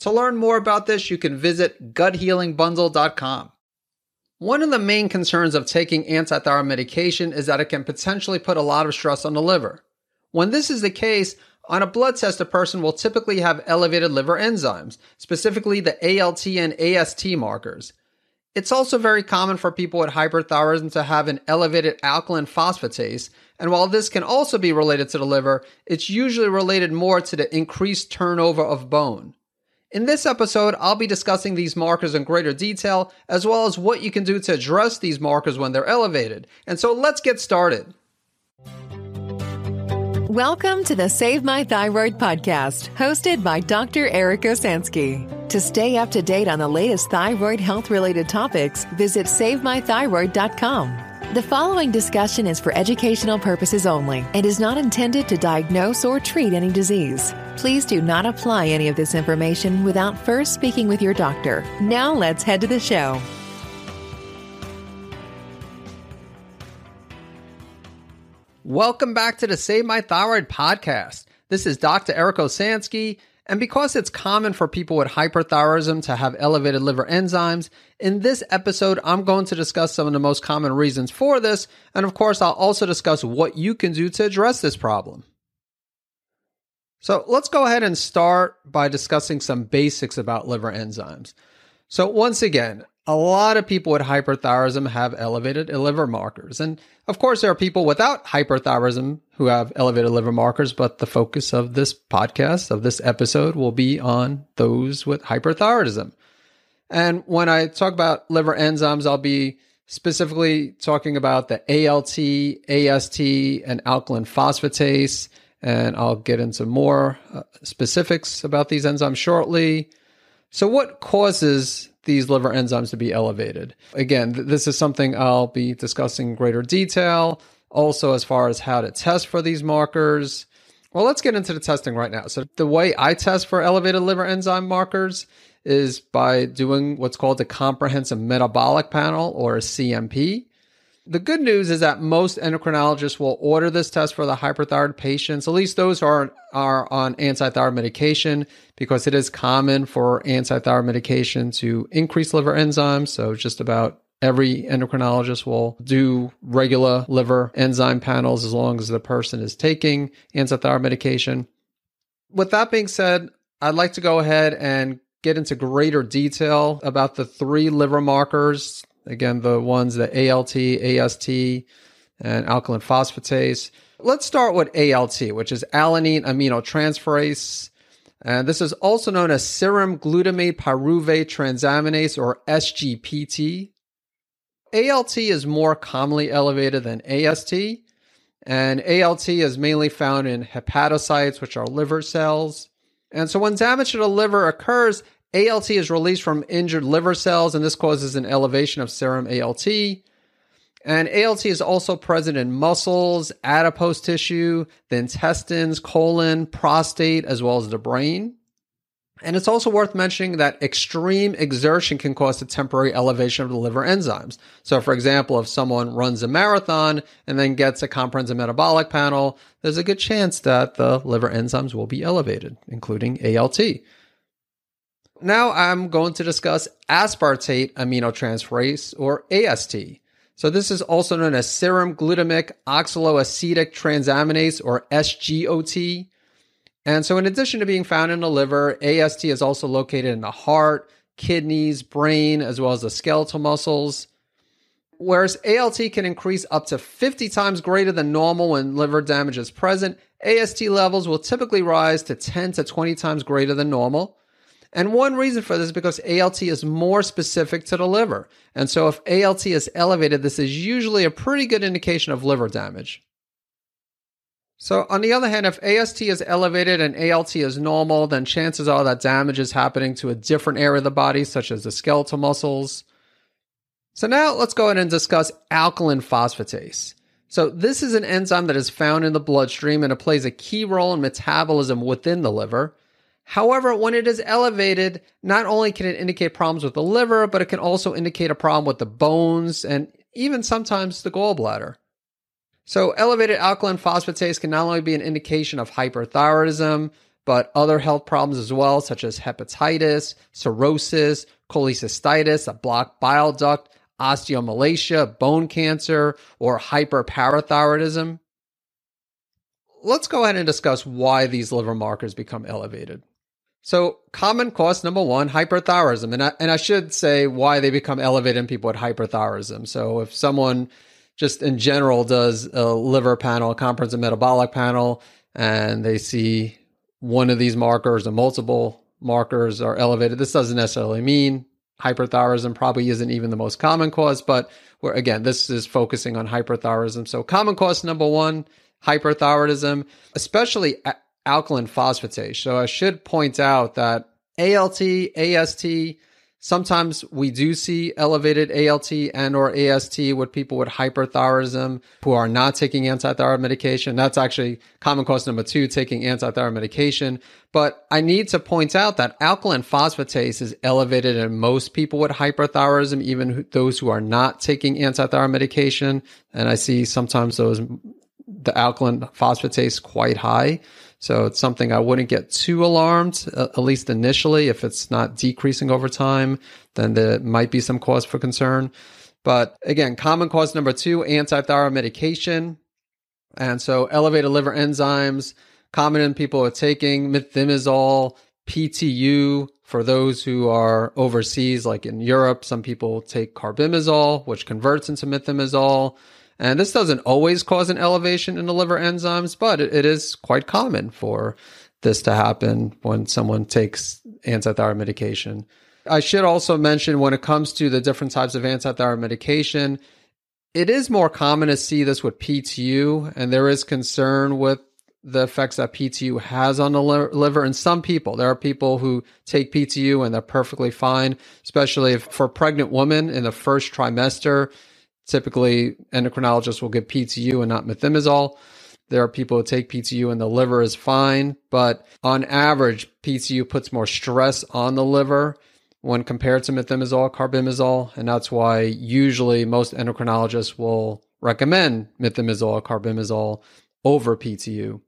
To learn more about this, you can visit guthealingbundle.com. One of the main concerns of taking antithyroid medication is that it can potentially put a lot of stress on the liver. When this is the case, on a blood test, a person will typically have elevated liver enzymes, specifically the ALT and AST markers. It's also very common for people with hyperthyroidism to have an elevated alkaline phosphatase, and while this can also be related to the liver, it's usually related more to the increased turnover of bone. In this episode, I'll be discussing these markers in greater detail, as well as what you can do to address these markers when they're elevated. And so let's get started. Welcome to the Save My Thyroid podcast, hosted by Dr. Eric Osansky. To stay up to date on the latest thyroid health related topics, visit SaveMyThyroid.com. The following discussion is for educational purposes only and is not intended to diagnose or treat any disease. Please do not apply any of this information without first speaking with your doctor. Now let's head to the show. Welcome back to the Save My Thyroid podcast. This is Dr. Eric Osansky, and because it's common for people with hyperthyroidism to have elevated liver enzymes, in this episode, I'm going to discuss some of the most common reasons for this, and of course, I'll also discuss what you can do to address this problem. So let's go ahead and start by discussing some basics about liver enzymes. So once again, a lot of people with hyperthyroidism have elevated liver markers. And of course, there are people without hyperthyroidism who have elevated liver markers, but the focus of this podcast, of this episode, will be on those with hyperthyroidism. And when I talk about liver enzymes, I'll be specifically talking about the ALT, AST, and alkaline phosphatase. And I'll get into more uh, specifics about these enzymes shortly. So, what causes these liver enzymes to be elevated. Again, th- this is something I'll be discussing in greater detail. Also, as far as how to test for these markers. Well, let's get into the testing right now. So, the way I test for elevated liver enzyme markers is by doing what's called a comprehensive metabolic panel or a CMP. The good news is that most endocrinologists will order this test for the hyperthyroid patients, at least those who are, are on antithyroid medication, because it is common for antithyroid medication to increase liver enzymes. So just about every endocrinologist will do regular liver enzyme panels as long as the person is taking antithyroid medication. With that being said, I'd like to go ahead and get into greater detail about the three liver markers Again, the ones that ALT, AST, and alkaline phosphatase. Let's start with ALT, which is alanine aminotransferase. And this is also known as serum glutamate pyruvate transaminase or SGPT. ALT is more commonly elevated than AST, and ALT is mainly found in hepatocytes, which are liver cells. And so when damage to the liver occurs, ALT is released from injured liver cells, and this causes an elevation of serum ALT. And ALT is also present in muscles, adipose tissue, the intestines, colon, prostate, as well as the brain. And it's also worth mentioning that extreme exertion can cause a temporary elevation of the liver enzymes. So, for example, if someone runs a marathon and then gets a comprehensive metabolic panel, there's a good chance that the liver enzymes will be elevated, including ALT. Now I'm going to discuss aspartate aminotransferase or AST. So this is also known as serum glutamic oxaloacetic transaminase or SGOT. And so in addition to being found in the liver, AST is also located in the heart, kidneys, brain, as well as the skeletal muscles. Whereas ALT can increase up to 50 times greater than normal when liver damage is present, AST levels will typically rise to 10 to 20 times greater than normal. And one reason for this is because ALT is more specific to the liver. And so if ALT is elevated, this is usually a pretty good indication of liver damage. So, on the other hand, if AST is elevated and ALT is normal, then chances are that damage is happening to a different area of the body, such as the skeletal muscles. So now let's go ahead and discuss alkaline phosphatase. So this is an enzyme that is found in the bloodstream and it plays a key role in metabolism within the liver. However, when it is elevated, not only can it indicate problems with the liver, but it can also indicate a problem with the bones and even sometimes the gallbladder. So elevated alkaline phosphatase can not only be an indication of hyperthyroidism, but other health problems as well, such as hepatitis, cirrhosis, cholecystitis, a blocked bile duct, osteomalacia, bone cancer, or hyperparathyroidism. Let's go ahead and discuss why these liver markers become elevated. So, common cause number one, hyperthyroidism. And I, and I should say why they become elevated in people with hyperthyroidism. So, if someone just in general does a liver panel, a comprehensive metabolic panel, and they see one of these markers or multiple markers are elevated, this doesn't necessarily mean hyperthyroidism probably isn't even the most common cause, but where again, this is focusing on hyperthyroidism. So common cause number one, hyperthyroidism, especially alkaline phosphatase. So I should point out that ALT, AST, Sometimes we do see elevated ALT and or AST with people with hyperthyroidism who are not taking antithyroid medication. That's actually common cause number two, taking antithyroid medication. But I need to point out that alkaline phosphatase is elevated in most people with hyperthyroidism, even those who are not taking antithyroid medication. And I see sometimes those the alkaline phosphatase quite high. So it's something I wouldn't get too alarmed, at least initially. If it's not decreasing over time, then there might be some cause for concern. But again, common cause number two, antithyroid medication. And so elevated liver enzymes, common in people are taking methimazole, PTU. For those who are overseas, like in Europe, some people take carbimazole, which converts into methimazole. And this doesn't always cause an elevation in the liver enzymes, but it, is quite common for this to happen when someone takes antithyroid medication. I should also mention when it comes to the different types of antithyroid medication, it is more common to see this with PTU, and there is concern with the effects that PTU has on the liver. And some people, there are people who take PTU and they're perfectly fine, especially if for pregnant women in the first trimester Typically, endocrinologists will give PTU and not methimazole. There are people who take PTU and the liver is fine, but on average, PTU puts more stress on the liver when compared to methimazole, carbimazole, and that's why usually most endocrinologists will recommend methimazole, carbimazole over PTU.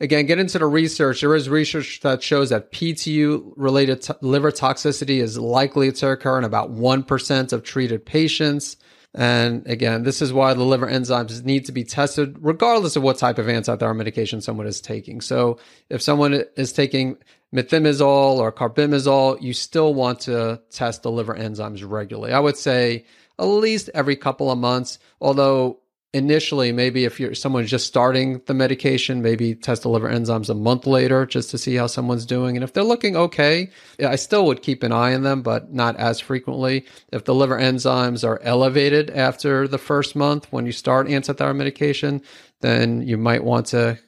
Again, get into the research. There is research that shows that PTU related liver toxicity is likely to occur in about 1% of treated patients. And again, this is why the liver enzymes need to be tested regardless of what type of antithyroid medication someone is taking. So if someone is taking methimazole or carbimazole, you still want to test the liver enzymes regularly. I would say at least every couple of months, although initially maybe if you're someone's just starting the medication maybe test the liver enzymes a month later just to see how someone's doing. And if they're looking okay i still would keep an eye on them but not as frequently. If the liver enzymes are elevated after the first month when you start antithyroid medication then you might want to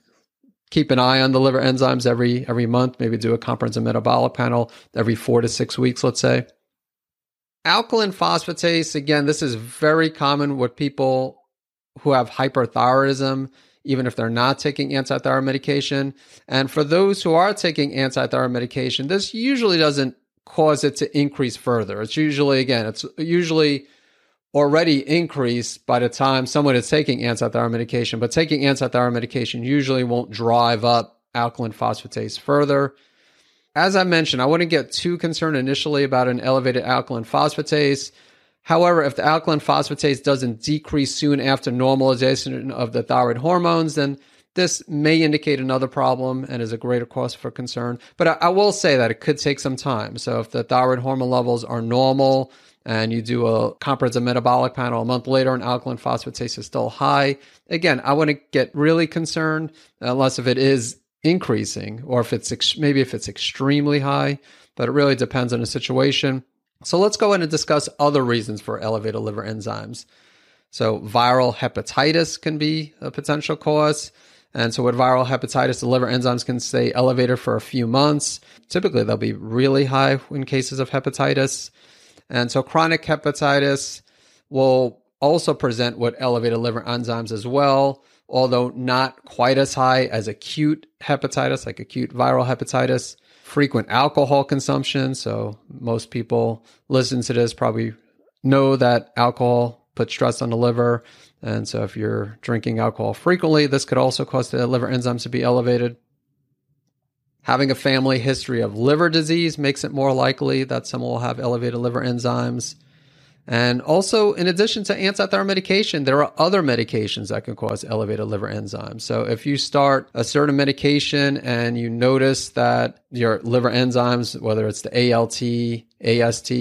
keep an eye on the liver enzymes every every month. Maybe do a comprehensive metabolic panel every 4 to 6 weeks let's say. Alkaline phosphatase again this is very common with people who have hyperthyroidism, even if they're not taking antithyroid medication. And for those who are taking antithyroid medication, this usually doesn't cause it to increase further. It's usually, again, it's usually already increased by the time someone is taking antithyroid medication, but taking antithyroid medication usually won't drive up alkaline phosphatase further. As I mentioned, I wouldn't get too concerned initially about an elevated alkaline phosphatase. However, if the alkaline phosphatase doesn't decrease soon after normalization of the thyroid hormones, then this may indicate another problem and is a greater cause for concern. But I, I, will say that it could take some time. So if the thyroid hormone levels are normal and you do a comprehensive metabolic panel a month later and alkaline phosphatase is still high, again, I wouldn't get really concerned unless if it is increasing or if it's ex- maybe if it's extremely high, but it really depends on the situation. So let's go in and discuss other reasons for elevated liver enzymes. So viral hepatitis can be a potential cause. And so with viral hepatitis, the liver enzymes can stay elevated for a few months. Typically, they'll be really high in cases of hepatitis. And so chronic hepatitis, will also present with elevated liver enzymes as well, although not quite as high as acute hepatitis, like acute viral hepatitis. Frequent alcohol consumption. So, most people listen to this probably know that alcohol puts stress on the liver. And so, if you're drinking alcohol frequently, this could also cause the liver enzymes to be elevated. Having a family history of liver disease makes it more likely that someone will have elevated liver enzymes. And also, in addition to antithyroid medication, there are other medications that can cause elevated liver enzymes. So, if you start a certain medication and you notice that your liver enzymes, whether it's the ALT, AST,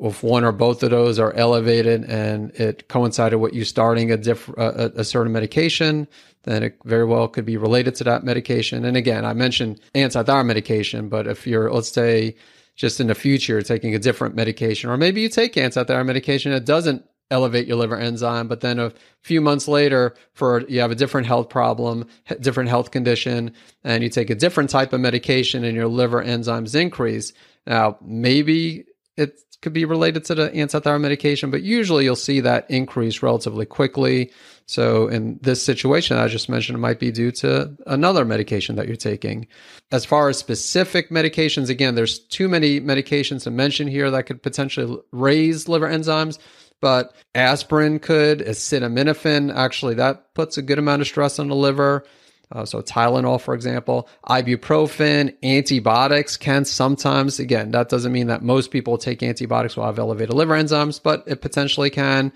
if one or both of those are elevated and it coincided with you starting a, diff- a, a certain medication, then it very well could be related to that medication. And again, I mentioned antithyroid medication, but if you're, let's say, just in the future taking a different medication, or maybe you take antithyroid medication that doesn't elevate your liver enzyme, but then a few months later, for you have a different health problem, different health condition, and you take a different type of medication, and your liver enzymes increase. Now, maybe it could be related to the antithyroid medication, but usually you'll see that increase relatively quickly. So in this situation I just mentioned, it might be due to another medication that you're taking. As far as specific medications, again, there's too many medications to mention here that could potentially raise liver enzymes. But aspirin could, acetaminophen, actually, that puts a good amount of stress on the liver. Uh, so Tylenol, for example, ibuprofen, antibiotics can sometimes, again, that doesn't mean that most people take antibiotics will have elevated liver enzymes, but it potentially can.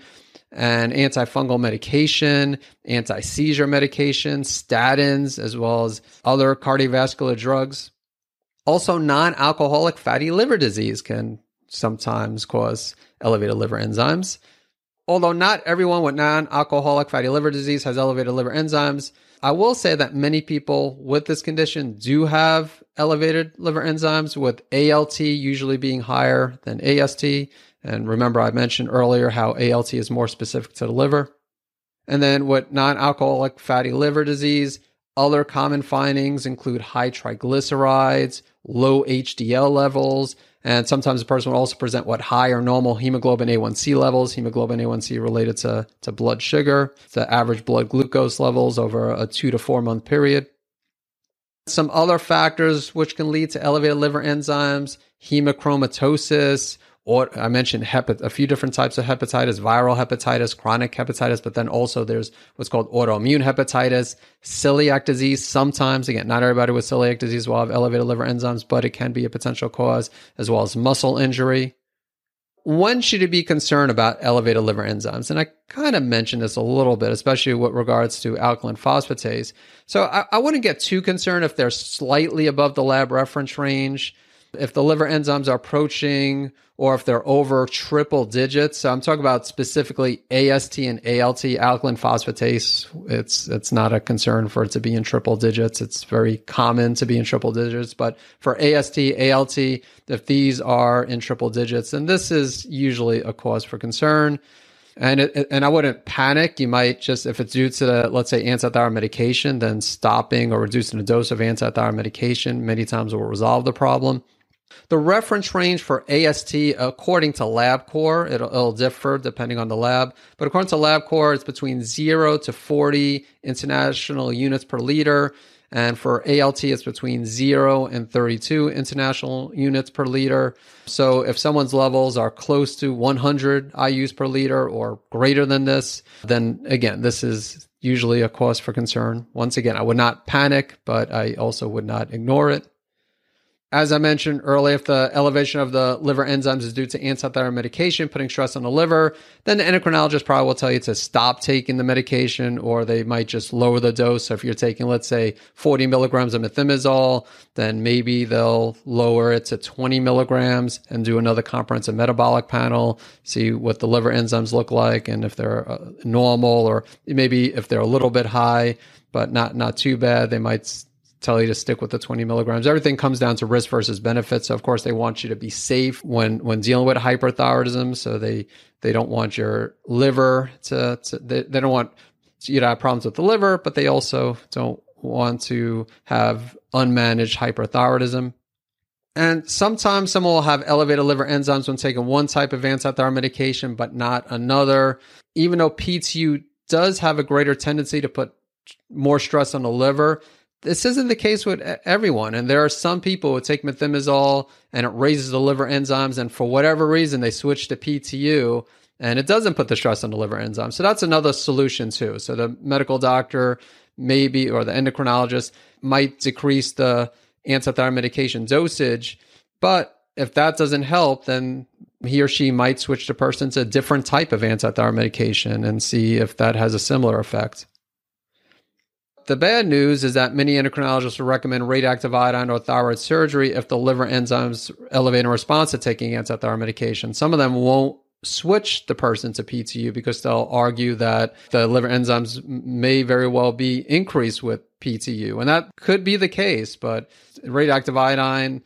And antifungal medication, anti seizure medication, statins, as well as other cardiovascular drugs. Also, non alcoholic fatty liver disease can sometimes cause elevated liver enzymes. Although not everyone with non alcoholic fatty liver disease has elevated liver enzymes, I will say that many people with this condition do have elevated liver enzymes, with ALT usually being higher than AST. And remember, I mentioned earlier how ALT is more specific to the liver. And then with non alcoholic fatty liver disease, other common findings include high triglycerides, low HDL levels, and sometimes a person will also present what high or normal hemoglobin A1C levels. Hemoglobin A1C related to, to blood sugar, the average blood glucose levels over a two to four month period. Some other factors which can lead to elevated liver enzymes, hemochromatosis, or I mentioned hepat- a few different types of hepatitis, viral hepatitis, chronic hepatitis, but then also there's what's called autoimmune hepatitis, celiac disease. Sometimes, again, not everybody with celiac disease will have elevated liver enzymes, but it can be a potential cause, as well as muscle injury. When should you be concerned about elevated liver enzymes? And I kind of mentioned this a little bit, especially with regards to alkaline phosphatase. So I, I wouldn't get too concerned if they're slightly above the lab reference range if the liver enzymes are approaching or if they're over triple digits. So I'm talking about specifically AST and ALT, alkaline phosphatase. It's it's not a concern for it to be in triple digits. It's very common to be in triple digits, but for AST, ALT, if these are in triple digits, then this is usually a cause for concern. And it, and I wouldn't panic. You might just, if it's due to, the, let's say, antithyroid medication, then stopping or reducing the dose of antithyroid medication many times will resolve the problem. The reference range for AST, according to LabCorp, it'll, it'll, differ depending on the lab, but according to LabCorp, it's between 0 to 40 international units per liter. And for ALT, it's between 0 and 32 international units per liter. So if someone's levels are close to 100 IUs per liter or greater than this, then again, this is usually a cause for concern. Once again, I would not panic, but I also would not ignore it. As I mentioned earlier, if the elevation of the liver enzymes is due to antithyroid medication putting stress on the liver, then the endocrinologist probably will tell you to stop taking the medication or they might just lower the dose. So if you're taking, let's say, 40 milligrams of methimazole, then maybe they'll lower it to 20 milligrams and do another comprehensive metabolic panel, see what the liver enzymes look like and if they're uh, normal or maybe if they're a little bit high, but not, not too bad, they might tell you to stick with the 20 milligrams. Everything comes down to risk versus benefit. So of course they want you to be safe when when dealing with hyperthyroidism. So they they don't want your liver to, to they, they don't want you to have problems with the liver, but they also don't want to have unmanaged hyperthyroidism. And sometimes someone will have elevated liver enzymes when taking one type of antithyroid medication, but not another. Even though PTU does have a greater tendency to put more stress on the liver, this isn't the case with everyone. And there are some people who take methimazole and it raises the liver enzymes, and for whatever reason, they switch to PTU and it doesn't put the stress on the liver enzymes. So that's another solution too. So the medical doctor maybe or the endocrinologist might decrease the antithyroid medication dosage. But if that doesn't help, then he or she might switch the person to a different type of antithyroid medication and see if that has a similar effect. The bad news is that many endocrinologists will recommend radioactive iodine or thyroid surgery if the liver enzymes elevate in response to taking antithyroid medication. Some of them won't switch the person to PTU because they'll argue that the liver enzymes may very well be increased with PTU. And that could be the case, but radioactive iodine,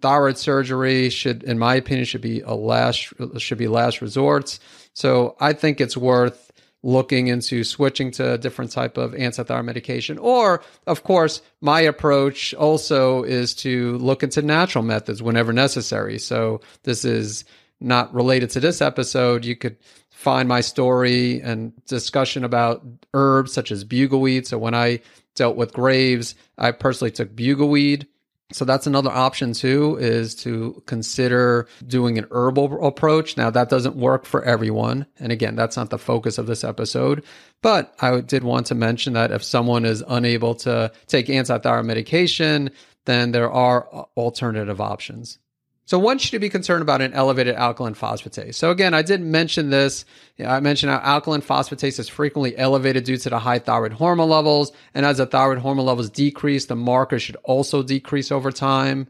thyroid surgery should, in my opinion, should be a last, should be last resorts. So I think it's worth looking into switching to a different type of antithyroid medication. Or, of course, my approach also is to look into natural methods whenever necessary. So this is not related to this episode, you could find my story and discussion about herbs such as bugleweed. So when I dealt with Graves, I personally took bugleweed. So that's another option too, is to consider doing an herbal approach. Now that doesn't work for everyone. And again, that's not the focus of this episode, but I did want to mention that if someone is unable to take antithyroid medication, then there are alternative options. So one should be concerned about an elevated alkaline phosphatase. So again, I didn't mention this. I mentioned how alkaline phosphatase is frequently elevated due to the high thyroid hormone levels. And as the thyroid hormone levels decrease, the marker should also decrease over time.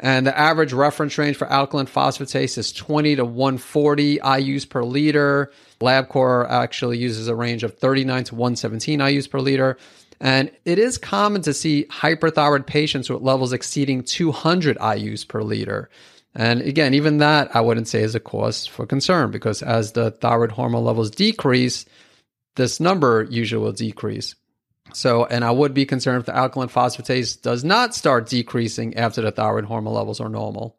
And the average reference range for alkaline phosphatase is 20 to 140 IUs per liter. LabCorp actually uses a range of 39 to 117 IUs per liter. And it is common to see hyperthyroid patients with levels exceeding 200 IUs per liter. And again, even that I wouldn't say is a cause for concern because as the thyroid hormone levels decrease, this number usually will decrease. So, and I would be concerned if the alkaline phosphatase does not start decreasing after the thyroid hormone levels are normal.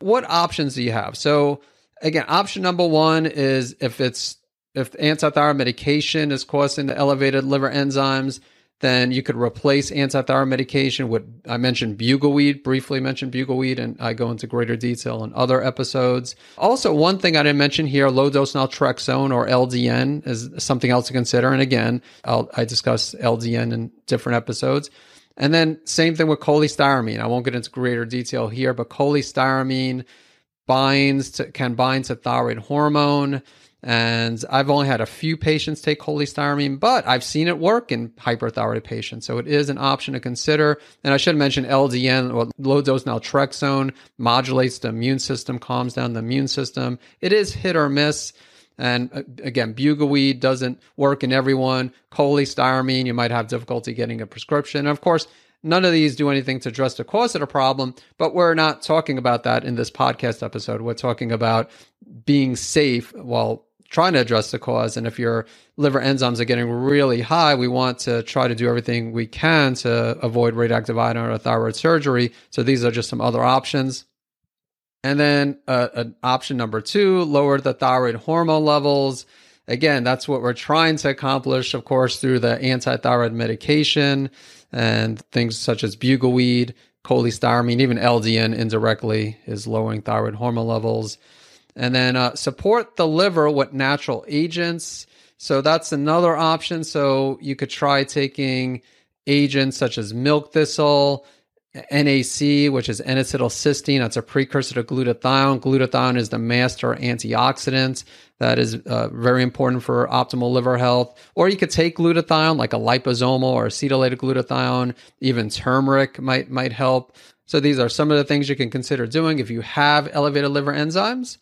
What options do you have? So, again, option number one is if it's if antithyroid medication is causing the elevated liver enzymes, then you could replace antithyroid medication with I mentioned bugleweed, briefly mentioned bugleweed, and I go into greater detail in other episodes. Also, one thing I didn't mention here, low dose naltrexone or LDN is something else to consider. And again, I'll, I discuss LDN in different episodes. And then same thing with cholestyramine. I won't get into greater detail here, but cholestyramine binds to, can bind to thyroid hormone. And I've only had a few patients take cholestyramine, but I've seen it work in hyperthyroid patients. So it is an option to consider. And I should mention LDN or low dose naltrexone modulates the immune system, calms down the immune system. It is hit or miss. And uh, again, bugleweed doesn't work in everyone. Cholestyramine, you might have difficulty getting a prescription. And of course, none of these do anything to address the cause of the problem, but we're not talking about that in this podcast episode. We're talking about being safe while trying to address the cause. And if your liver enzymes are getting really high, we want to try to do everything we can to avoid radioactive iodine or thyroid surgery. So these are just some other options. And then uh, option number two, lower the thyroid hormone levels. Again, that's what we're trying to accomplish, of course, through the anti-thyroid medication and things such as bugleweed, cholestyramine, even LDN indirectly is lowering thyroid hormone levels. And then uh, support the liver with natural agents. So that's another option. So you could try taking agents such as milk thistle, NAC, which is N-acetylcysteine. That's a precursor to glutathione. Glutathione is the master antioxidant that is uh, very important for optimal liver health. Or you could take glutathione, like a liposomal or acetylated glutathione. Even turmeric might might help. So these are some of the things you can consider doing if you have elevated liver enzymes.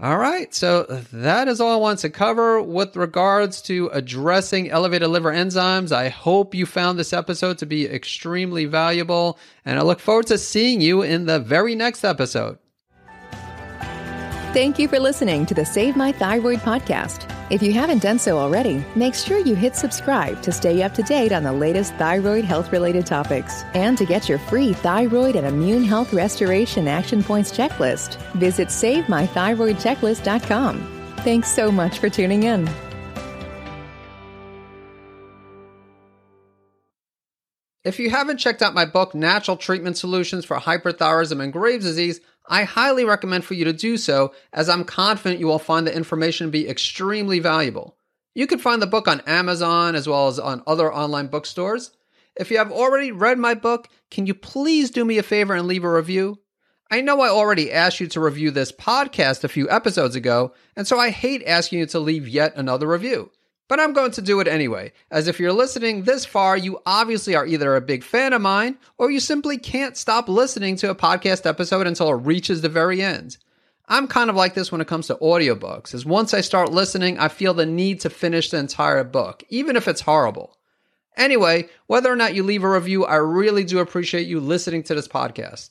All right, so that is all I want to cover with regards to addressing elevated liver enzymes. I hope you found this episode to be extremely valuable, and I look forward to seeing you in the very next episode. Thank you for listening to the Save My Thyroid podcast. If you haven't done so already, make sure you hit subscribe to stay up to date on the latest thyroid health related topics. And to get your free thyroid and immune health restoration action points checklist, visit SaveMyThyroidChecklist.com. Thanks so much for tuning in. If you haven't checked out my book, Natural Treatment Solutions for Hyperthyroidism and Graves' Disease, I highly recommend for you to do so, as I'm confident you will find the information to be extremely valuable. You can find the book on Amazon as well as on other online bookstores. If you have already read my book, can you please do me a favor and leave a review? I know I already asked you to review this podcast a few episodes ago, and so I hate asking you to leave yet another review. But I'm going to do it anyway, as if you're listening this far, you obviously are either a big fan of mine or you simply can't stop listening to a podcast episode until it reaches the very end. I'm kind of like this when it comes to audiobooks, as once I start listening, I feel the need to finish the entire book, even if it's horrible. Anyway, whether or not you leave a review, I really do appreciate you listening to this podcast.